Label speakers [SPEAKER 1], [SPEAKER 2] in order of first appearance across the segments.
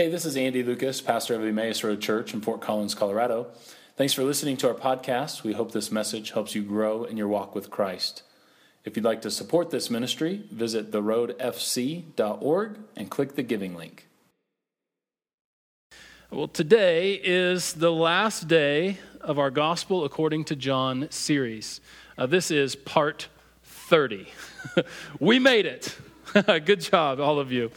[SPEAKER 1] Hey, this is Andy Lucas, pastor of the Emmaus Road Church in Fort Collins, Colorado. Thanks for listening to our podcast. We hope this message helps you grow in your walk with Christ. If you'd like to support this ministry, visit theroadfc.org and click the giving link.
[SPEAKER 2] Well, today is the last day of our Gospel According to John series. Uh, this is part 30. we made it. Good job, all of you.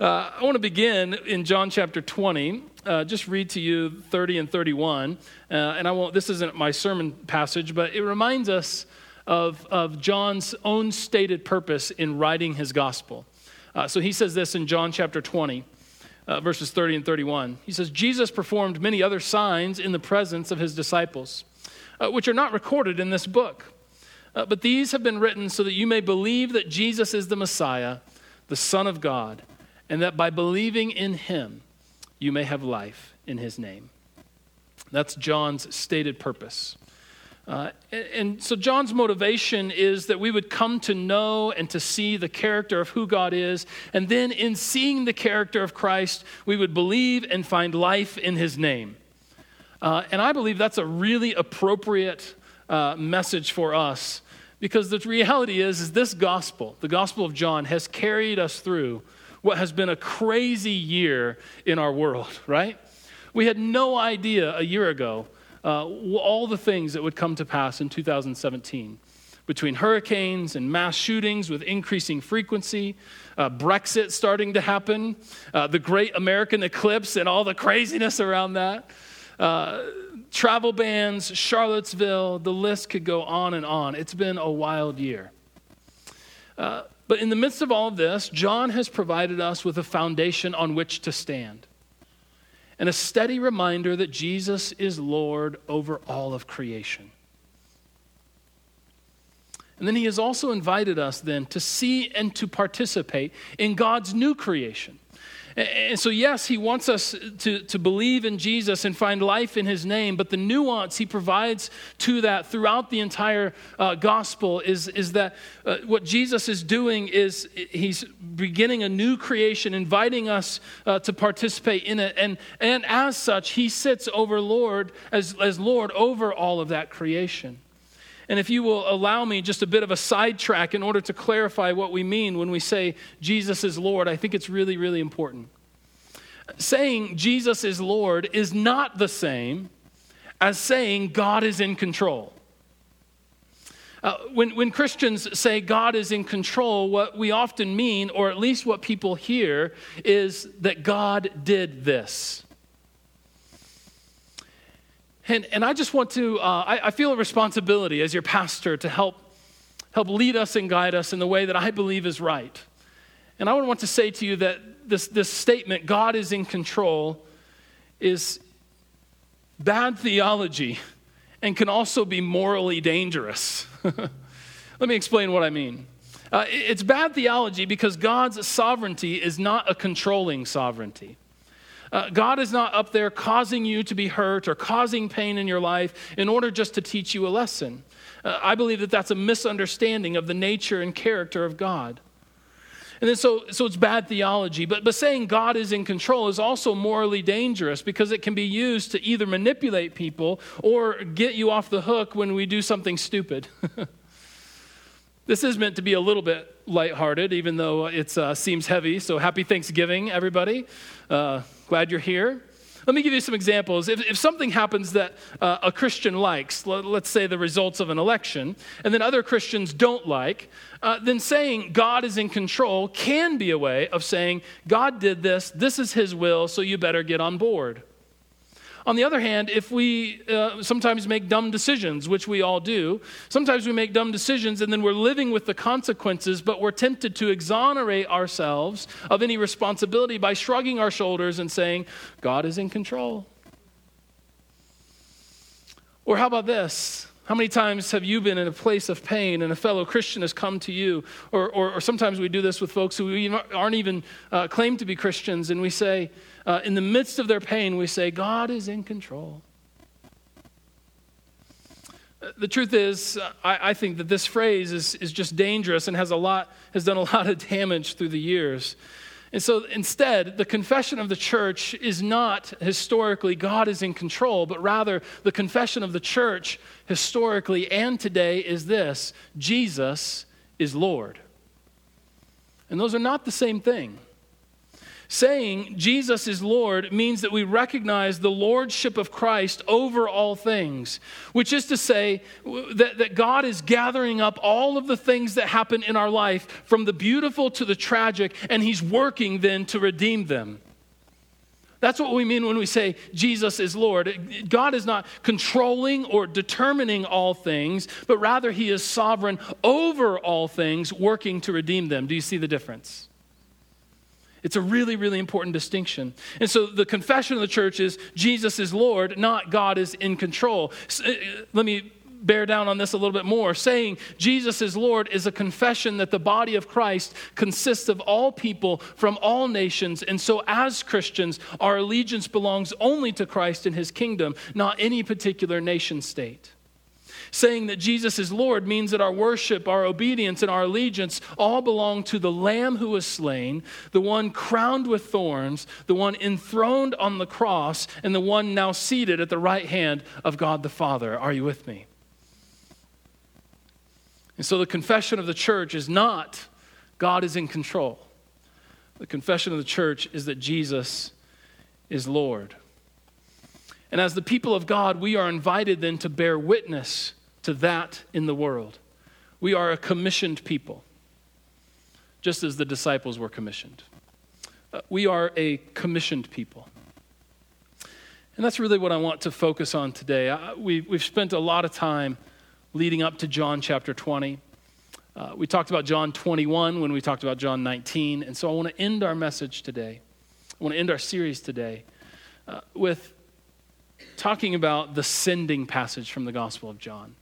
[SPEAKER 2] Uh, I want to begin in John chapter 20. Uh, just read to you 30 and 31. Uh, and I won't, this isn't my sermon passage, but it reminds us of, of John's own stated purpose in writing his gospel. Uh, so he says this in John chapter 20. Uh, verses 30 and 31. He says, Jesus performed many other signs in the presence of his disciples, uh, which are not recorded in this book. but these have been written so that you may believe that Jesus is the Messiah, the Son of God and that by believing in him, you may have life in his name. That's John's stated purpose. Uh, and, and, so, John's motivation is that we would come to know and to see the character of who God is. And then, in seeing the character of Christ, we would believe and find life in his name. Uh, and I believe that's a really appropriate uh, message for us because the reality is, is this gospel, the gospel of John, has carried us through what has been a crazy year in our world, right? We had no idea a year ago uh, all the things that would come to pass in 2017 between hurricanes and mass shootings with increasing frequency, uh, Brexit starting to happen, uh, the great American eclipse and all the craziness around that, uh, travel bans, Charlottesville, the list could go on and on. It's been a wild year. But in the midst of all of this, John has provided us with a foundation on which to stand and a steady reminder that Jesus is Lord over all of creation. And then he has also invited us then to see and to participate in God's new creation. And so, yes, he wants us to, to believe in Jesus and find life in his name, but the nuance he provides to that throughout the entire uh, gospel is, is that uh, what Jesus is doing is he's beginning a new creation, inviting us uh, to participate in it. And, and as such, he sits over Lord, as, as Lord over all of that creation. And if you will allow me just a bit of a sidetrack in order to clarify what we mean when we say Jesus is Lord, I think it's really, really important. Saying Jesus is Lord is not the same as saying God is in control. Uh, when, when Christians say God is in control, what we often mean, or at least what people hear, is that God did this. And, and I just want to, uh, I, I feel a responsibility as your pastor to help, help lead us and guide us in the way that I believe is right. And I would want to say to you that this, this statement, God is in control, is bad theology and can also be morally dangerous. Let me explain what I mean. Uh, it's bad theology because God's sovereignty is not a controlling sovereignty. Uh, God is not up there causing you to be hurt or causing pain in your life in order just to teach you a lesson. Uh, I believe that that's a misunderstanding of the nature and character of God. And then so, so it's bad theology. But, but saying God is in control is also morally dangerous because it can be used to either manipulate people or get you off the hook when we do something stupid. this is meant to be a little bit lighthearted, even though it uh, seems heavy. So happy Thanksgiving, everybody. Uh, Glad you're here. Let me give you some examples. If, if something happens that uh, a Christian likes, let, us say the results of an election, and then other Christians don't like, uh, then saying God is in control can be a way of saying, God did this, this is his will, so you better get on board. On the other hand, if we uh, sometimes make dumb decisions, which we all do, sometimes we make dumb decisions and then we're living with the consequences, but we're tempted to exonerate ourselves of any responsibility by shrugging our shoulders and saying, God is in control. Or how about this? How many times have you been in a place of pain and a fellow Christian has come to you? Or, or, or sometimes we do this with folks who aren't even uh, claimed to be Christians, and we say, uh, in the midst of their pain, we say, God is in control. The truth is, I, I think that this phrase is, is just dangerous and has, a lot, has done a lot of damage through the years. And so instead, the confession of the church is not historically God is in control, but rather the confession of the church historically and today is this Jesus is Lord. And those are not the same thing. Saying Jesus is Lord means that we recognize the lordship of Christ over all things, which is to say that, that God is gathering up all of the things that happen in our life, from the beautiful to the tragic, and He's working then to redeem them. That's what we mean when we say Jesus is Lord. God is not controlling or determining all things, but rather He is sovereign over all things, working to redeem them. Do you see the difference? It's a really, really important distinction. And so the confession of the church is Jesus is Lord, not God is in control. Uh, let me bear down on this a little bit more. Saying Jesus is Lord is a confession that the body of Christ consists of all people from all nations. And so, as Christians, our allegiance belongs only to Christ and his kingdom, not any particular nation state. Saying that Jesus is Lord means that our worship, our obedience, and our allegiance all belong to the Lamb who was slain, the one crowned with thorns, the one enthroned on the cross, and the one now seated at the right hand of God the Father. Are you with me? And so the confession of the church is not God is in control. The confession of the church is that Jesus is Lord. And as the people of God, we are invited then to bear witness to that in the world. We are a commissioned people, just as the disciples were commissioned. Uh, we are a commissioned people. And that's really what I want to focus on today. I, we, we've spent a lot of time leading up to John chapter 20. Uh, we talked about John 21 when we talked about John 19. And so I want to end our message today. I want to end our series today uh, with talking about the sending passage from the Gospel of John.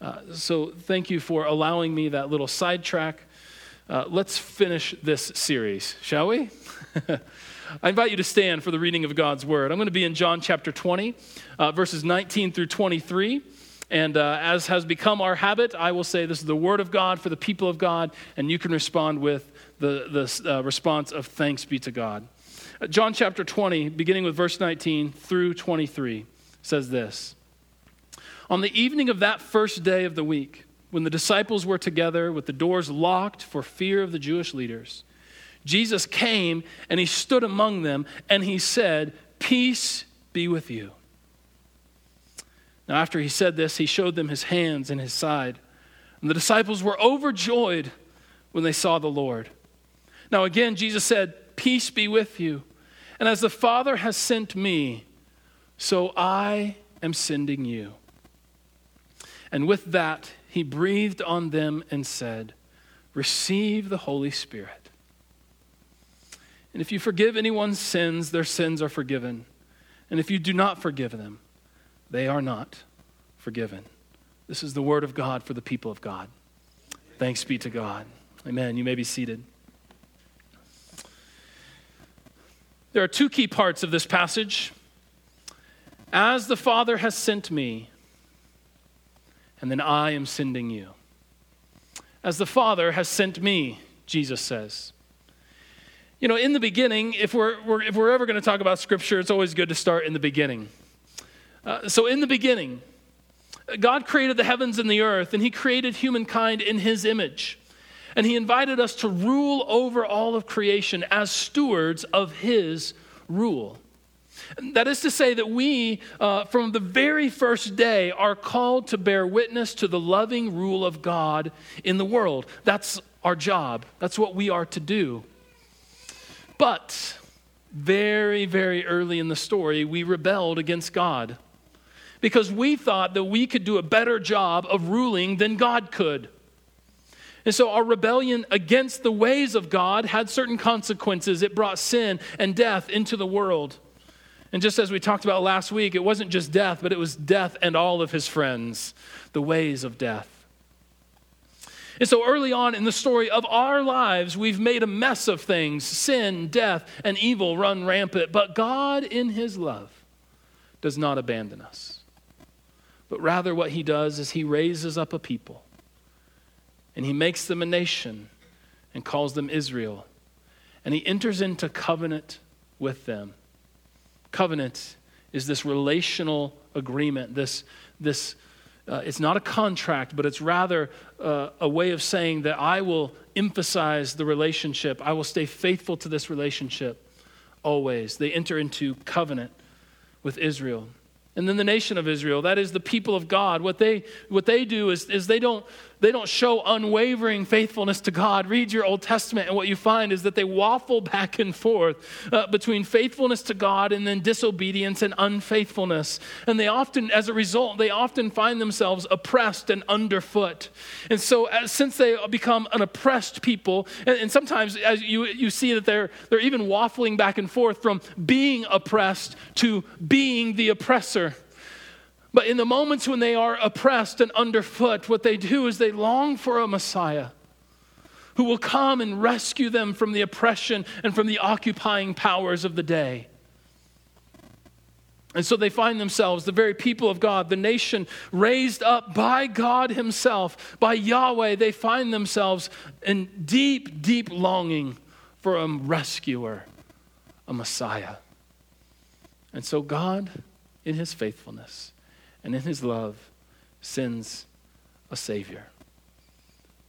[SPEAKER 2] Uh, so thank you for allowing me that little sidetrack. Uh, let's finish this series, shall we? I invite you to stand for the reading of God's word. I'm going to be in John chapter 20, uh, verses 19 through 23. And uh, as has become our habit, I will say this is the word of God for the people of God, and you can respond with the, the uh, response of thanks be to God. Uh, John chapter 20, beginning with verse 19 through 23, says this. On the evening of that first day of the week, when the disciples were together with the doors locked for fear of the Jewish leaders, Jesus came and he stood among them and he said, Peace be with you. Now, after he said this, he showed them his hands and his side. And the disciples were overjoyed when they saw the Lord. Now, again, Jesus said, Peace be with you. And as the Father has sent me, so I am sending you. And with that, he breathed on them and said, Receive the Holy Spirit. And if you forgive anyone's sins, their sins are forgiven. And if you do not forgive them, they are not forgiven. This is the word of God for the people of God. Thanks be to God. Amen. You may be seated. There are two key parts of this passage. As the Father has sent me, and then I am sending you. As the Father has sent me, Jesus says. You know, in the beginning, if we're, we're if we're ever going to talk about Scripture, it's always good to start in the beginning. Uh, so, in the beginning, God created the heavens and the earth, and He created humankind in His image. And He invited us to rule over all of creation as stewards of His rule. That is to say, that we, uh, from the very first day, are called to bear witness to the loving rule of God in the world. That's our job, that's what we are to do. But very, very early in the story, we rebelled against God because we thought that we could do a better job of ruling than God could. And so our rebellion against the ways of God had certain consequences. It brought sin and death into the world. And just as we talked about last week, it wasn't just death, but it was death and all of his friends, the ways of death. And so early on in the story of our lives, we've made a mess of things. Sin, death, and evil run rampant. But God, in his love, does not abandon us. But rather, what he does is he raises up a people and he makes them a nation and calls them Israel and he enters into covenant with them. Covenant is this relational agreement, this, this uh, it's not a contract, but it's rather uh, a way of saying that I will emphasize the relationship. I will stay faithful to this relationship always. They enter into covenant with Israel. And then the nation of Israel, that is the people of God, what they, what they do is, is they, don't, they don't show unwavering faithfulness to God. Read your Old Testament, and what you find is that they waffle back and forth uh, between faithfulness to God and then disobedience and unfaithfulness. And they often, as a result, they often find themselves oppressed and underfoot. And so, uh, since they become an oppressed people, and, and sometimes as you, you see that they're, they're even waffling back and forth from being oppressed to being the oppressor. But in the moments when they are oppressed and underfoot, what they do is they long for a Messiah who will come and rescue them from the oppression and from the occupying powers of the day. And so they find themselves, the very people of God, the nation raised up by God Himself, by Yahweh, they find themselves in deep, deep longing for a rescuer, a Messiah. And so God, in His faithfulness, and in his love sends a Savior,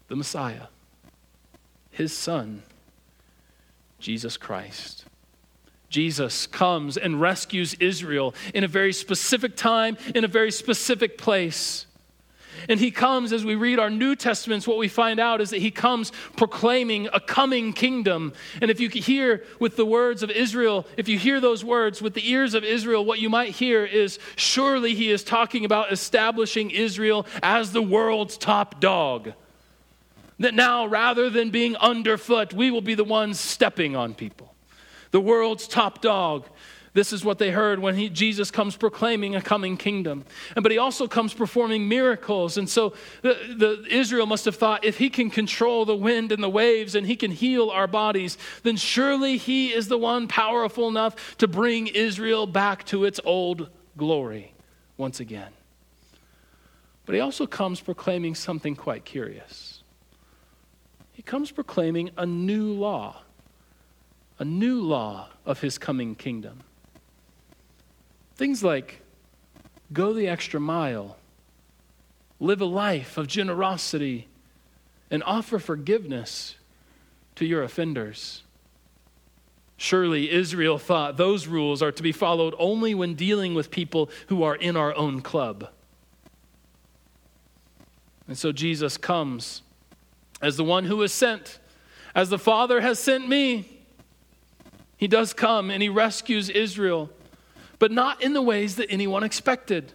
[SPEAKER 2] the Messiah, his Son, Jesus Christ. Jesus comes and rescues Israel in a very specific time, in a very specific place. And he comes, as we read our New Testaments, what we find out is that he comes proclaiming a coming kingdom. And if you hear with the words of Israel, if you hear those words with the ears of Israel, what you might hear is surely he is talking about establishing Israel as the world's top dog. That now, rather than being underfoot, we will be the ones stepping on people. The world's top dog. This is what they heard when he, Jesus comes proclaiming a coming kingdom. And, but he also comes performing miracles. And so the, the, Israel must have thought if he can control the wind and the waves and he can heal our bodies, then surely he is the one powerful enough to bring Israel back to its old glory once again. But he also comes proclaiming something quite curious. He comes proclaiming a new law, a new law of his coming kingdom. Things like go the extra mile, live a life of generosity, and offer forgiveness to your offenders. Surely Israel thought those rules are to be followed only when dealing with people who are in our own club. And so Jesus comes as the one who is sent, as the Father has sent me. He does come and he rescues Israel but not in the ways that anyone expected.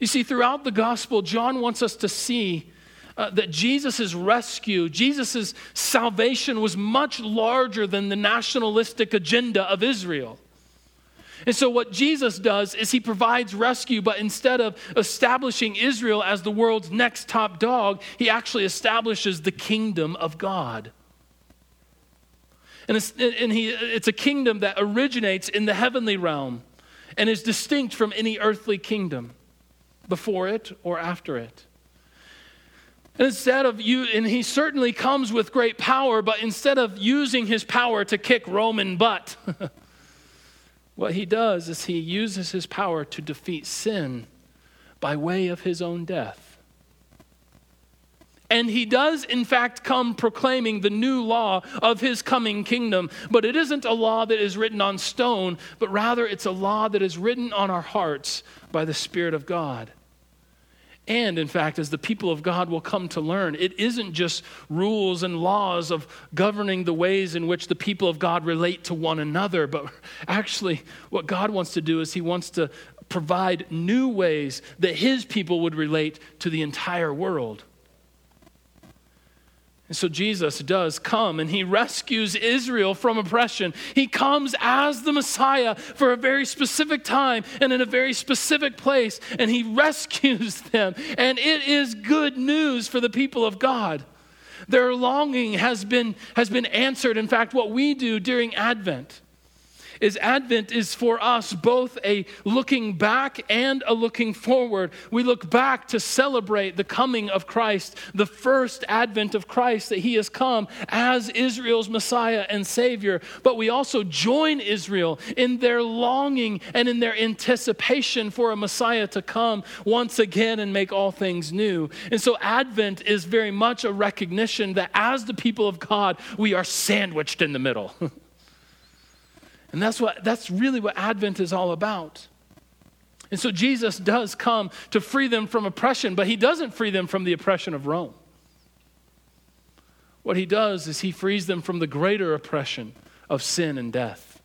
[SPEAKER 2] You see, throughout the gospel, John wants us to see uh, that Jesus' rescue, Jesus' salvation was much larger than the nationalistic agenda of Israel. And so, what Jesus does is he provides rescue, but instead of establishing Israel as the world's next top dog, he actually establishes the kingdom of God. And it's, and he, it's a kingdom that originates in the heavenly realm and is distinct from any earthly kingdom before it or after it. And instead of you, and he certainly comes with great power, but instead of using his power to kick Roman butt, what he does is he uses his power to defeat sin by way of his own death. And he does, in fact, come proclaiming the new law of his coming kingdom. But it isn't a law that is written on stone, but rather it's a law that is written on our hearts by the Spirit of God. And in fact, as the people of God will come to learn, it isn't just rules and laws of governing the ways in which the people of God relate to one another, but actually, what God wants to do is He wants to provide new ways that His people would relate to the entire world. And so Jesus does come and he rescues Israel from oppression. He comes as the Messiah for a very specific time and in a very specific place, and he rescues them. And it is good news for the people of God. Their longing has been, has been answered. In fact, what we do during Advent is Advent is for us both a looking back and a looking forward. We look back to celebrate the coming of Christ, the first Advent of Christ, that he has come as Israel's Messiah and Savior. But we also join Israel in their longing and in their anticipation for a Messiah to come once again and make all things new. And so Advent is very much a recognition that as the people of God, we are sandwiched in the middle. And that's, what, that's really what Advent is all about. And so Jesus does come to free them from oppression, but he doesn't free them from the oppression of Rome. What he does is he frees them from the greater oppression of sin and death.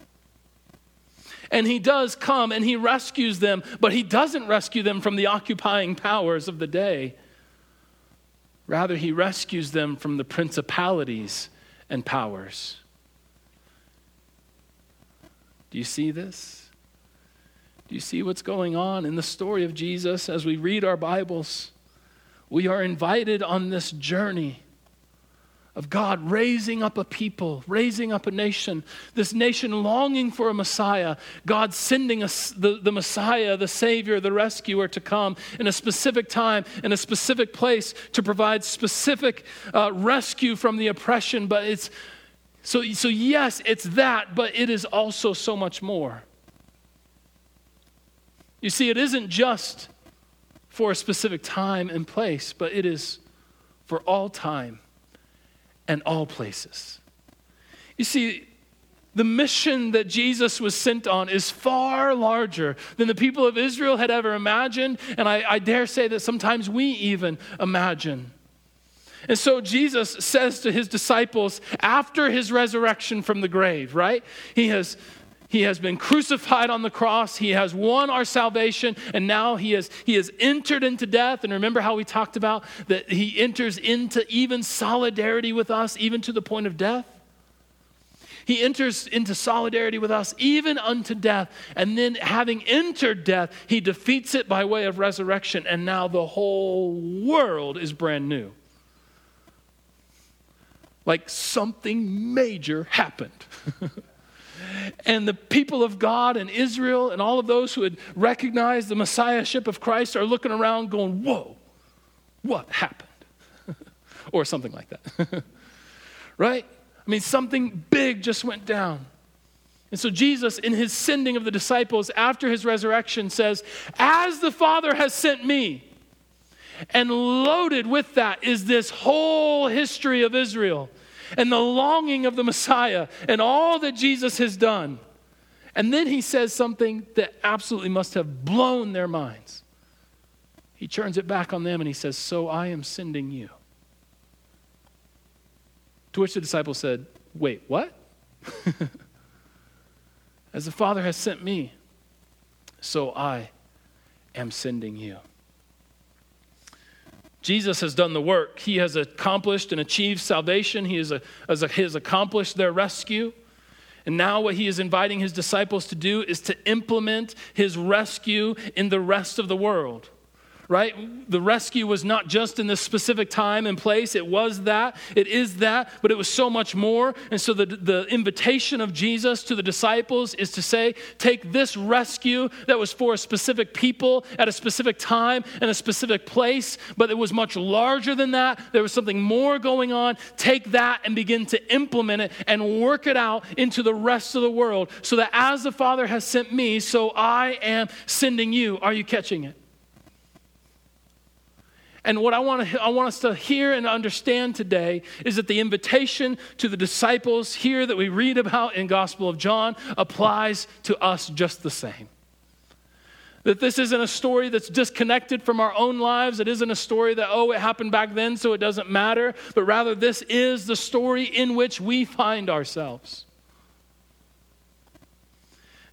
[SPEAKER 2] And he does come and he rescues them, but he doesn't rescue them from the occupying powers of the day. Rather, he rescues them from the principalities and powers. Do you see this? Do you see what's going on in the story of Jesus as we read our Bibles? We are invited on this journey of God raising up a people, raising up a nation, this nation longing for a Messiah, God sending us the, the Messiah, the Savior, the rescuer to come in a specific time, in a specific place to provide specific uh, rescue from the oppression. But it's so, so, yes, it's that, but it is also so much more. You see, it isn't just for a specific time and place, but it is for all time and all places. You see, the mission that Jesus was sent on is far larger than the people of Israel had ever imagined, and I, I dare say that sometimes we even imagine. And so Jesus says to his disciples after his resurrection from the grave, right? He has he has been crucified on the cross. He has won our salvation, and now he has, he has entered into death. And remember how we talked about that he enters into even solidarity with us, even to the point of death? He enters into solidarity with us even unto death. And then, having entered death, he defeats it by way of resurrection. And now the whole world is brand new like something major happened. and the people of God and Israel and all of those who had recognized the messiahship of Christ are looking around going, Whoa, what happened? or something like that. right? I mean, something big just went down. And so, Jesus, in his sending of the disciples after his resurrection, says, As the Father has sent me, and loaded with that is this whole history of Israel and the longing of the Messiah and all that Jesus has done. And then he says something that absolutely must have blown their minds. He turns it back on them and he says, So I am sending you. To which the disciples said, Wait, what? As the Father has sent me, so I am sending you. Jesus has done the work. He has accomplished and achieved salvation. He has, a, has, a, has accomplished their rescue. And now, what he is inviting his disciples to do is to implement his rescue in the rest of the world right? The rescue was not just in this specific time and place. It was that, it is that, but it was so much more. And so the, the invitation of Jesus to the disciples is to say, take this rescue that was for a specific people at a specific time and a specific place, but it was much larger than that. There was something more going on. Take that and begin to implement it and work it out into the rest of the world so that as the Father has sent me, so I am sending you. Are you catching it? And what I want, to, I want us to hear and understand today is that the invitation to the disciples here that we read about in Gospel of John applies to us just the same. That this isn't a story that's disconnected from our own lives. It isn't a story that, oh, it happened back then, so it doesn't matter. But rather, this is the story in which we find ourselves.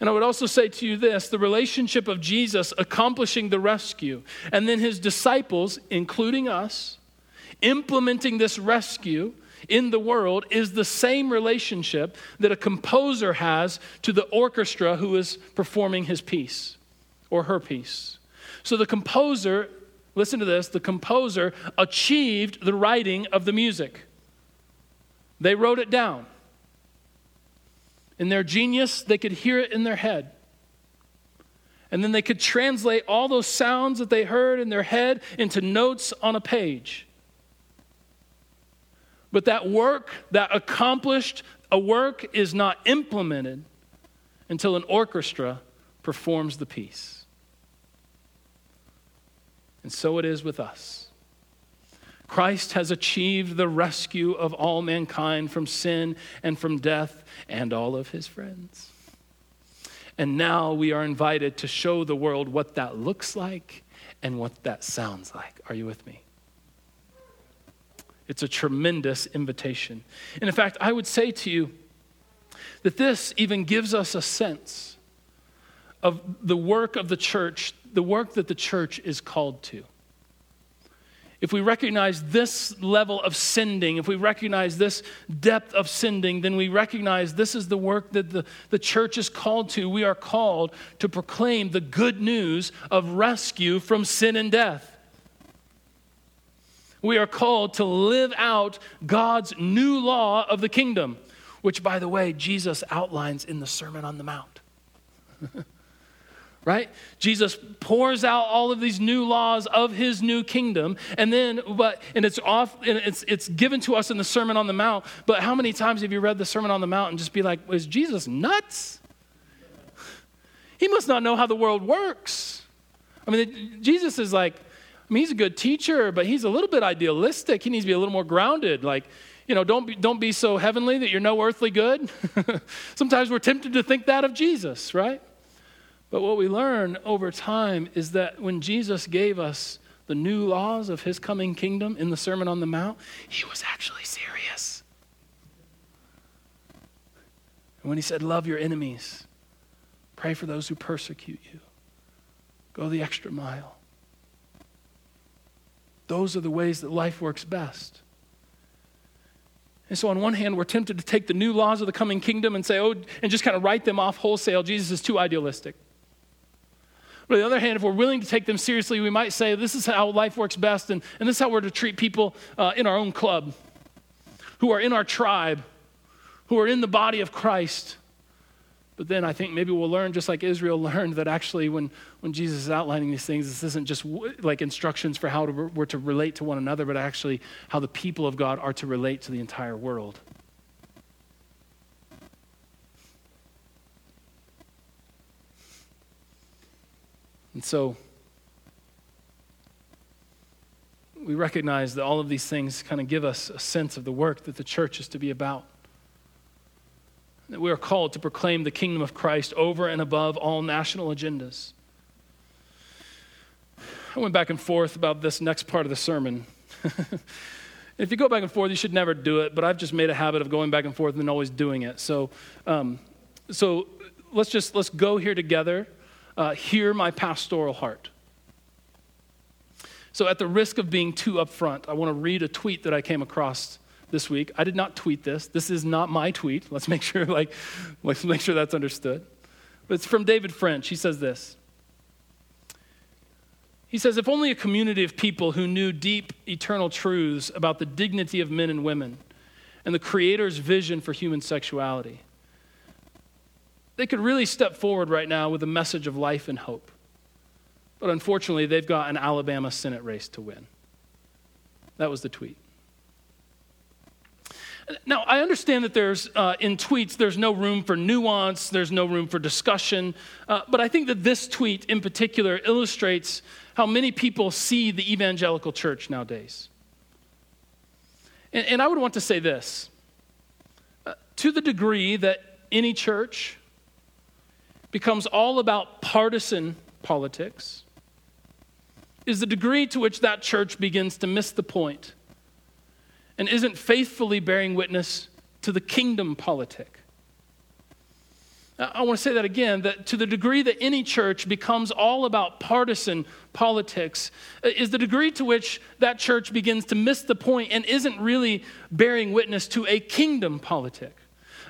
[SPEAKER 2] And I would also say to you this the relationship of Jesus accomplishing the rescue, and then his disciples, including us, implementing this rescue in the world is the same relationship that a composer has to the orchestra who is performing his piece or her piece. So the composer, listen to this, the composer achieved the writing of the music. They wrote it down. In their genius, they could hear it in their head. And then they could translate all those sounds that they heard in their head into notes on a page. But that work, that accomplished a work, is not implemented until an orchestra performs the piece. And so it is with us. Christ has achieved the rescue of all mankind from sin and from death and all of his friends. And now we are invited to show the world what that looks like and what that sounds like. Are you with me? It's a tremendous invitation. And in fact, I would say to you that this even gives us a sense of the work of the church, the work that the church is called to if we recognize this level of sending, if we recognize this depth of sending, then we recognize this is the work that the, the church is called to. We are called to proclaim the good news of rescue from sin and death. We are called to live out God's new law of the kingdom, which, by the way, Jesus outlines in the Sermon on the Mount. right? Jesus pours out all of these new laws of his new kingdom and then but and it's off and it's it's given to us in the sermon on the mount but how many times have you read the sermon on the mount and just be like is jesus nuts? He must not know how the world works. I mean jesus is like i mean he's a good teacher but he's a little bit idealistic. He needs to be a little more grounded. Like you know don't be, don't be so heavenly that you're no earthly good. Sometimes we're tempted to think that of jesus right but what we learn over time is that when Jesus gave us the new laws of his coming kingdom in the Sermon on the Mount, he was actually serious. And when he said, Love your enemies, pray for those who persecute you, go the extra mile. Those are the ways that life works best. And so, on one hand, we're tempted to take the new laws of the coming kingdom and say, oh, and just kind of write them off wholesale. Jesus is too idealistic. But on the other hand, if we're willing to take them seriously, we might say this is how life works best, and, and this is how we're to treat people uh, in our own club, who are in our tribe, who are in the body of Christ. But then I think maybe we'll learn, just like Israel learned, that actually when, when Jesus is outlining these things, this isn't just w- like instructions for how to, we're to relate to one another, but actually how the people of God are to relate to the entire world. And so we recognize that all of these things kind of give us a sense of the work that the church is to be about. That we are called to proclaim the kingdom of Christ over and above all national agendas. I went back and forth about this next part of the sermon. if you go back and forth, you should never do it, but I've just made a habit of going back and forth and always doing it. So, um, so let's just let's go here together uh, hear my pastoral heart. So, at the risk of being too upfront, I want to read a tweet that I came across this week. I did not tweet this. This is not my tweet. Let's make sure, like, let's make sure that's understood. But it's from David French. He says this. He says, if only a community of people who knew deep, eternal truths about the dignity of men and women and the Creator's vision for human sexuality they could really step forward right now with a message of life and hope. But unfortunately, they've got an Alabama Senate race to win. That was the tweet. Now, I understand that there's, uh, in tweets, there's no room for nuance, there's no room for discussion, uh, but I think that this tweet in particular illustrates how many people see the evangelical church nowadays. And, and I would want to say this uh, to the degree that any church, becomes all about partisan politics is the degree to which that church begins to miss the point and isn't faithfully bearing witness to the kingdom politic. I want to say that again that to the degree that any church becomes all about partisan politics, uh, is the degree to which that church begins to miss the point and isn't really bearing witness to a kingdom politic.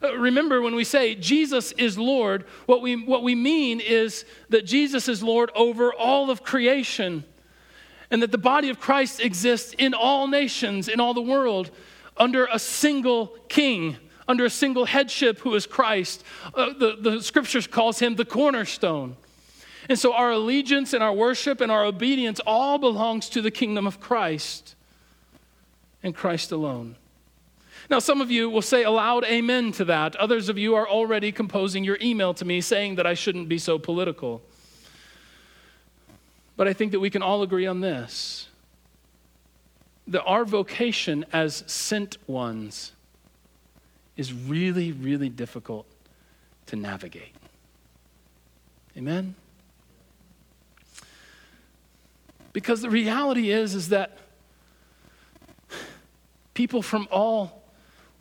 [SPEAKER 2] Remember, when we say Jesus is Lord, what we, what we mean is that Jesus is Lord over all of creation and that the body of Christ exists in all nations, in all the world, under a single king, under a single headship who is Christ. Uh, the, the scriptures calls him the cornerstone. And so our allegiance and our worship and our obedience all belongs to the kingdom of Christ and Christ alone. Now, some of you will say aloud amen to that. Others of you are already composing your email to me saying that I shouldn't be so political. But I think that we can all agree on this that our vocation as sent ones is really, really difficult to navigate. Amen? Because the reality is, is that people from all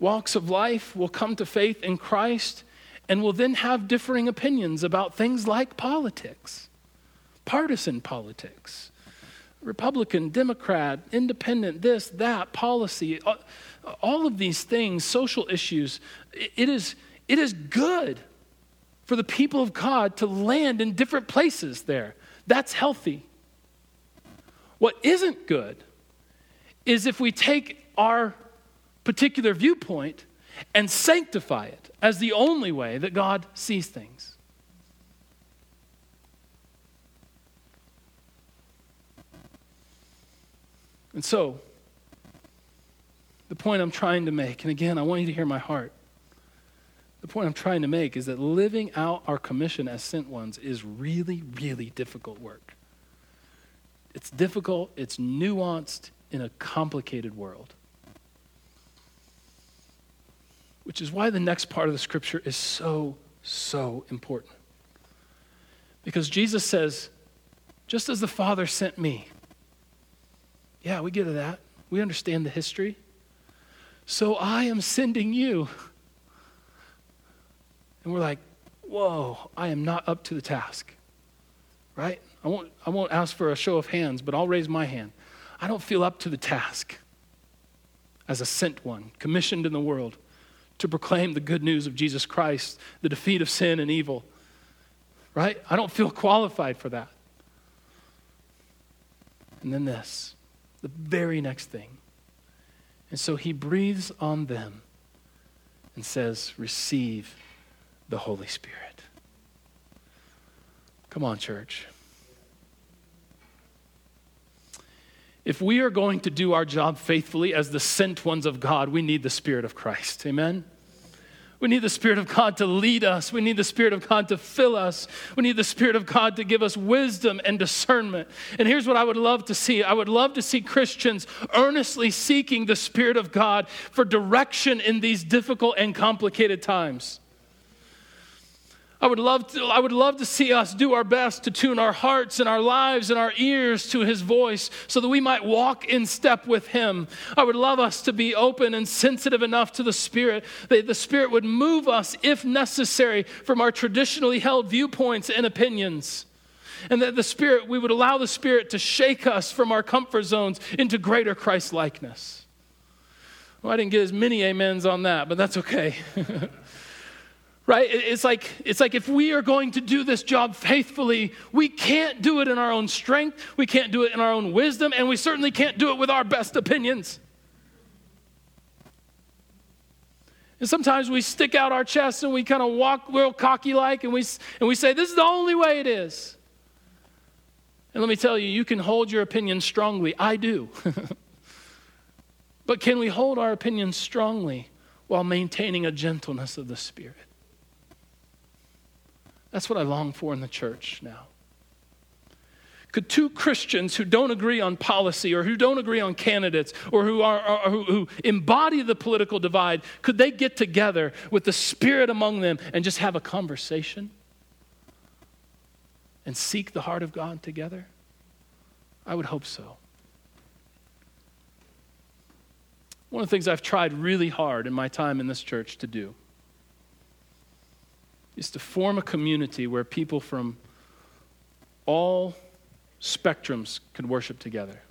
[SPEAKER 2] walks of life will come to faith in Christ and will then have differing opinions about things like politics, partisan politics, Republican, Democrat, independent, this, that, policy, all of these things, social issues. It is, it is good for the people of God to land in different places there. That's healthy. What isn't good is if we take our particular viewpoint and sanctify it as the only way that God sees things. And so, the point I'm trying to make, and again, I want you to hear my heart. The point I'm trying to make is that living out our commission as sent ones is really, really difficult work. It's difficult, it's nuanced in a complicated world. Which is why the next part of the scripture is so, so important. Because Jesus says, just as the Father sent me, yeah, we get to that. We understand the history. So I am sending you. And we're like, whoa, I am not up to the task. Right? I won't, I won't ask for a show of hands, but I'll raise my hand. I don't feel up to the task as a sent one, commissioned in the world to proclaim the good news of Jesus Christ, the defeat of sin and evil. Right? I don't feel qualified for that. And then this, the very next thing. And so he breathes on them and says, Receive the Holy Spirit. Come on, church. If we are going to do our job faithfully as the sent ones of God, we need the Spirit of Christ. Amen? We need the Spirit of God to lead us. We need the Spirit of God to fill us. We need the Spirit of God to give us wisdom and discernment. And here's what I would love to see I would love to see Christians earnestly seeking the Spirit of God for direction in these difficult and complicated times. I would, love to, I would love to see us do our best to tune our hearts and our lives and our ears to His voice so that we might walk in step with Him. I would love us to be open and sensitive enough to the Spirit that the Spirit would move us, if necessary, from our traditionally held viewpoints and opinions. And that the Spirit, we would allow the Spirit to shake us from our comfort zones into greater Christ likeness. Well, I didn't get as many amens on that, but that's okay. right? It's like it's like if we are going to do this job faithfully we can't do it in our own strength we can't do it in our own wisdom and we certainly can't do it with our best opinions. And sometimes we stick out our chests and we kind of walk real cocky like and we and we say this is the only way it is. And let me tell you you can hold your opinion strongly. I do. But can we hold our opinions strongly while maintaining a gentleness of the spirit that's what I long for in the church now. Could two Christians who don't agree on policy or who don't agree on candidates or who, are, who, who embody the political divide, could they get together with the Spirit among them and just have a conversation and seek the heart of God together? I would hope so. One of the things I've tried really hard in my time in this church to do is to form a community where people from all spectrums can worship together.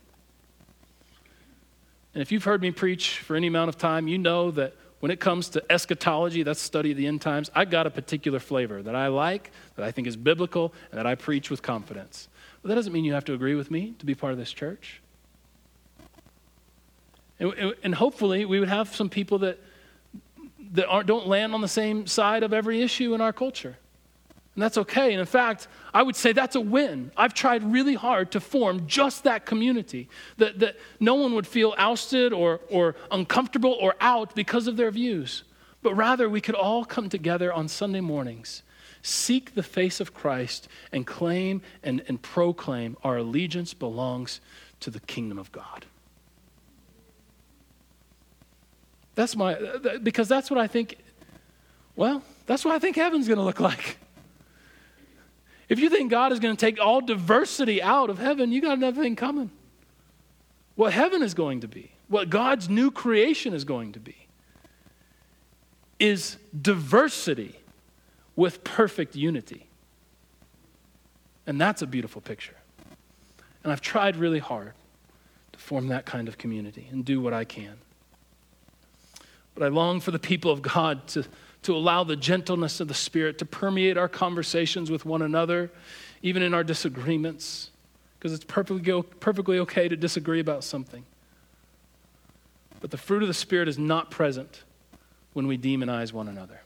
[SPEAKER 2] And if you've heard me preach for any amount of time, you know that when it comes to eschatology, that's study of the end times, I've got a particular flavor that I like, that I think is biblical, and that I preach with confidence. But that doesn't mean you have to agree with me to be part of this church. And, and hopefully, we would have some people that that aren't, don't land on the same side of every issue in our culture. And that's okay. And in fact, I would say that's a win. I've tried really hard to form just that community, that, that no one would feel ousted or, or uncomfortable or out because of their views, but rather we could all come together on Sunday mornings, seek the face of Christ, and claim and, and proclaim our allegiance belongs to the kingdom of God. That's my, because that's what I think, well, that's what I think heaven's going to look like. If you think God is going to take all diversity out of heaven, you got another thing coming. What heaven is going to be, what God's new creation is going to be, is diversity with perfect unity. And that's a beautiful picture. And I've tried really hard to form that kind of community and do what I can. But I long for the people of God to to allow the gentleness of the Spirit to permeate our conversations with one another, even in our disagreements, because it's perfectly, perfectly okay to disagree about something. But the fruit of the Spirit is not present when we demonize one another.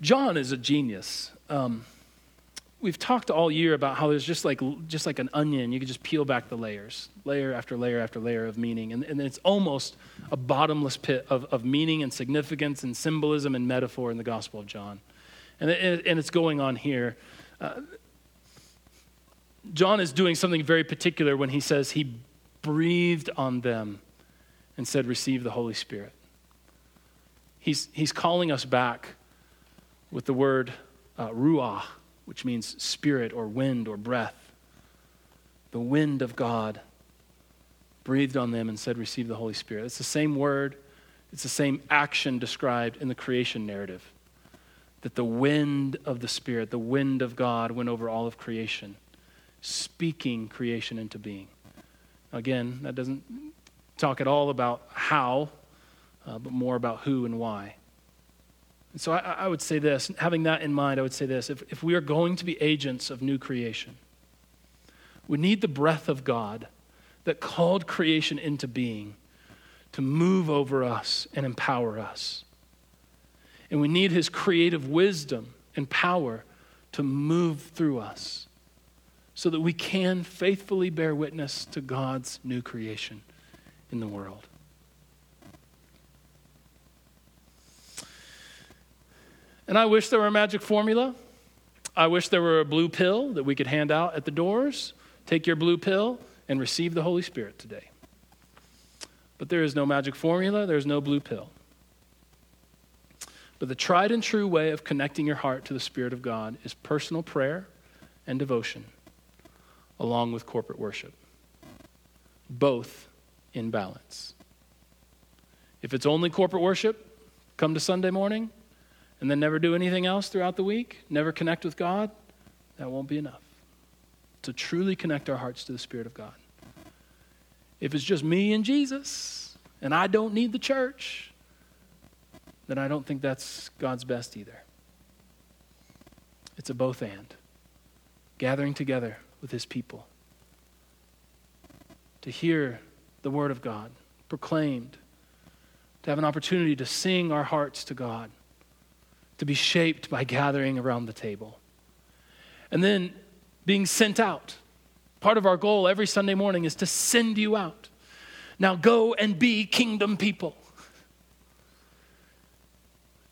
[SPEAKER 2] John is a genius. Um, we've talked all year about how there's just like just like an onion. You can just peel back the layers layer after layer after layer of meaning. And, and it's almost a bottomless pit of, of meaning and significance and symbolism and metaphor in the gospel of john. And, it, and it's going on here. Uh, john is doing something very particular when he says he breathed on them and said receive the holy spirit. He's, he's calling us back with the word uh, ruah which means spirit or wind or breath. The wind of God breathed on them and said, Receive the Holy Spirit. It's the same word, it's the same action described in the creation narrative. That the wind of the Spirit, the wind of God, went over all of creation, speaking creation into being. Again, that doesn't talk at all about how, uh, but more about who and why. And so I, I, would say this, having that in mind, I would say this if, if we are going to be agents of new creation, we need the breath of God that called creation into being to move over us and empower us. And we need his creative wisdom and power to move through us so that we can faithfully bear witness to God's new creation in the world. And I wish there were a magic formula. I wish there were a blue pill that we could hand out at the doors. Take your blue pill and receive the Holy Spirit today. But there is no magic formula, there's no blue pill. But the tried and true way of connecting your heart to the Spirit of God is personal prayer and devotion, along with corporate worship, both in balance. If it's only corporate worship, come to Sunday morning and then never do anything else throughout the week, never connect with God, that won't be enough. To truly connect our hearts to the Spirit of God. If it's just me and Jesus, and I don't need the church, then I don't think that's God's best either. It's a both and. Gathering together with his people to hear the word of God proclaimed, to have an opportunity to sing our hearts to God to be shaped by gathering around the table. And then being sent out. Part of our goal every Sunday morning is to send you out. Now go and be kingdom people.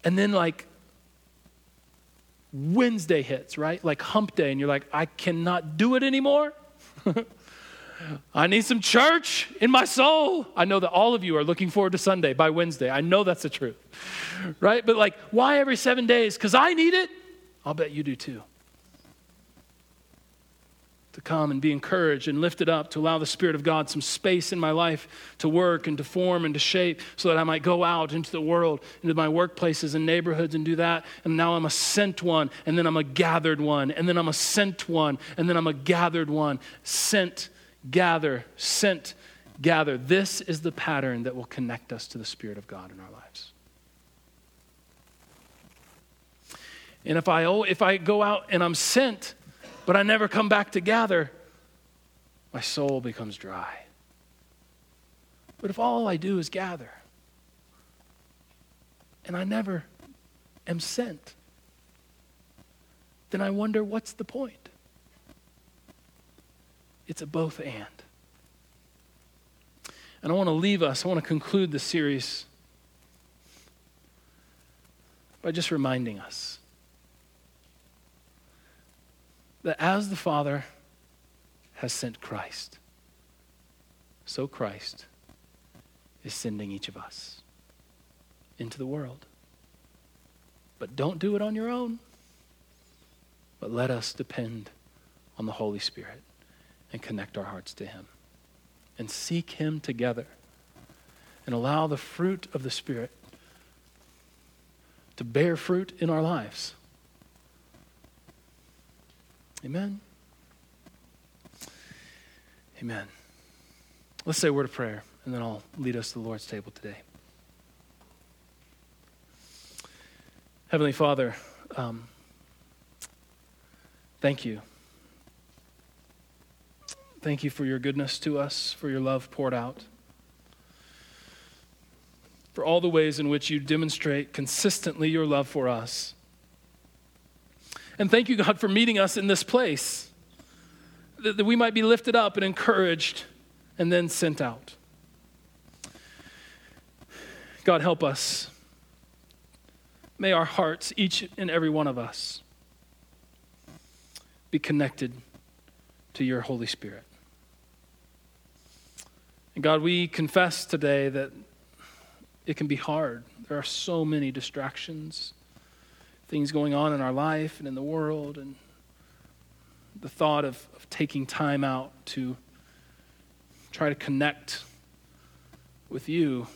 [SPEAKER 2] And then, like, Wednesday hits, right? Like hump day, and you're like, I cannot do it anymore. I need some church in my soul. I know that all of you are looking forward to Sunday by Wednesday. I know that's the truth, right? But like, why every seven days? Because I need it. I'll bet you do too. To come and be encouraged and lifted up, to allow the Spirit of God some space in my life to work and to form and to shape so that I might go out into the world, into my workplaces and neighborhoods and do that. And now I'm a sent one, and then I'm a gathered one, and then I'm a sent one, and then I'm a gathered one. Sent gather, sent, gather. This is the pattern that will connect us to the Spirit of God in our lives. And if I, oh, if I go out and I'm sent, but I never come back to gather, my soul becomes dry. But if all I do is gather, and I never am sent, then I wonder what's the point? It's a both and. And I want to leave us, I want to conclude the series by just reminding us that as the Father has sent Christ, so Christ is sending each of us into the world. But don't do it on your own, but let us depend on the Holy Spirit and connect our hearts to Him and seek Him together and allow the fruit of the Spirit to bear fruit in our lives. Amen. Amen. Let's say a word of prayer, and then I'll lead us to the Lord's table today. Heavenly Father, um, thank you. Thank you for your goodness to us, for your love poured out, for all the ways in which you demonstrate consistently your love for us. And thank you, God, for meeting us in this place, that, that we might be lifted up and encouraged and then sent out. God, help us. May our hearts, each and every one of us, be connected to your Holy Spirit. And God, we confess today that it can be hard. There are so many distractions things going on in our life and in the world, and the thought of, of taking time out to try to connect with you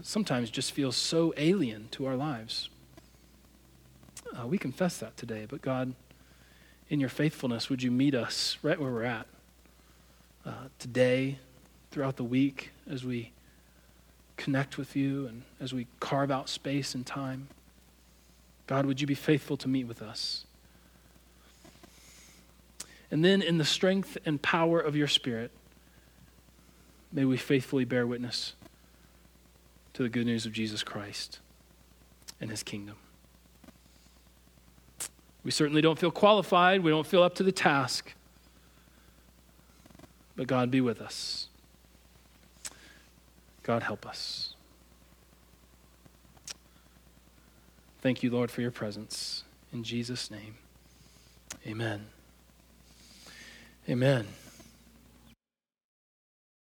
[SPEAKER 2] sometimes just feels so alien to our lives. Uh, we confess that today, but God, in your faithfulness, would you meet us right where we're at uh, today, throughout the week, as we connect with you and as we carve out space and time? God, would you be faithful to meet with us? And then, in the strength and power of your Spirit, may we faithfully bear witness to the good news of Jesus Christ and his kingdom. We certainly don't feel qualified, we don't feel up to the task. But God be with us. God help us. Thank you, Lord, for your presence. In Jesus' name, amen. Amen.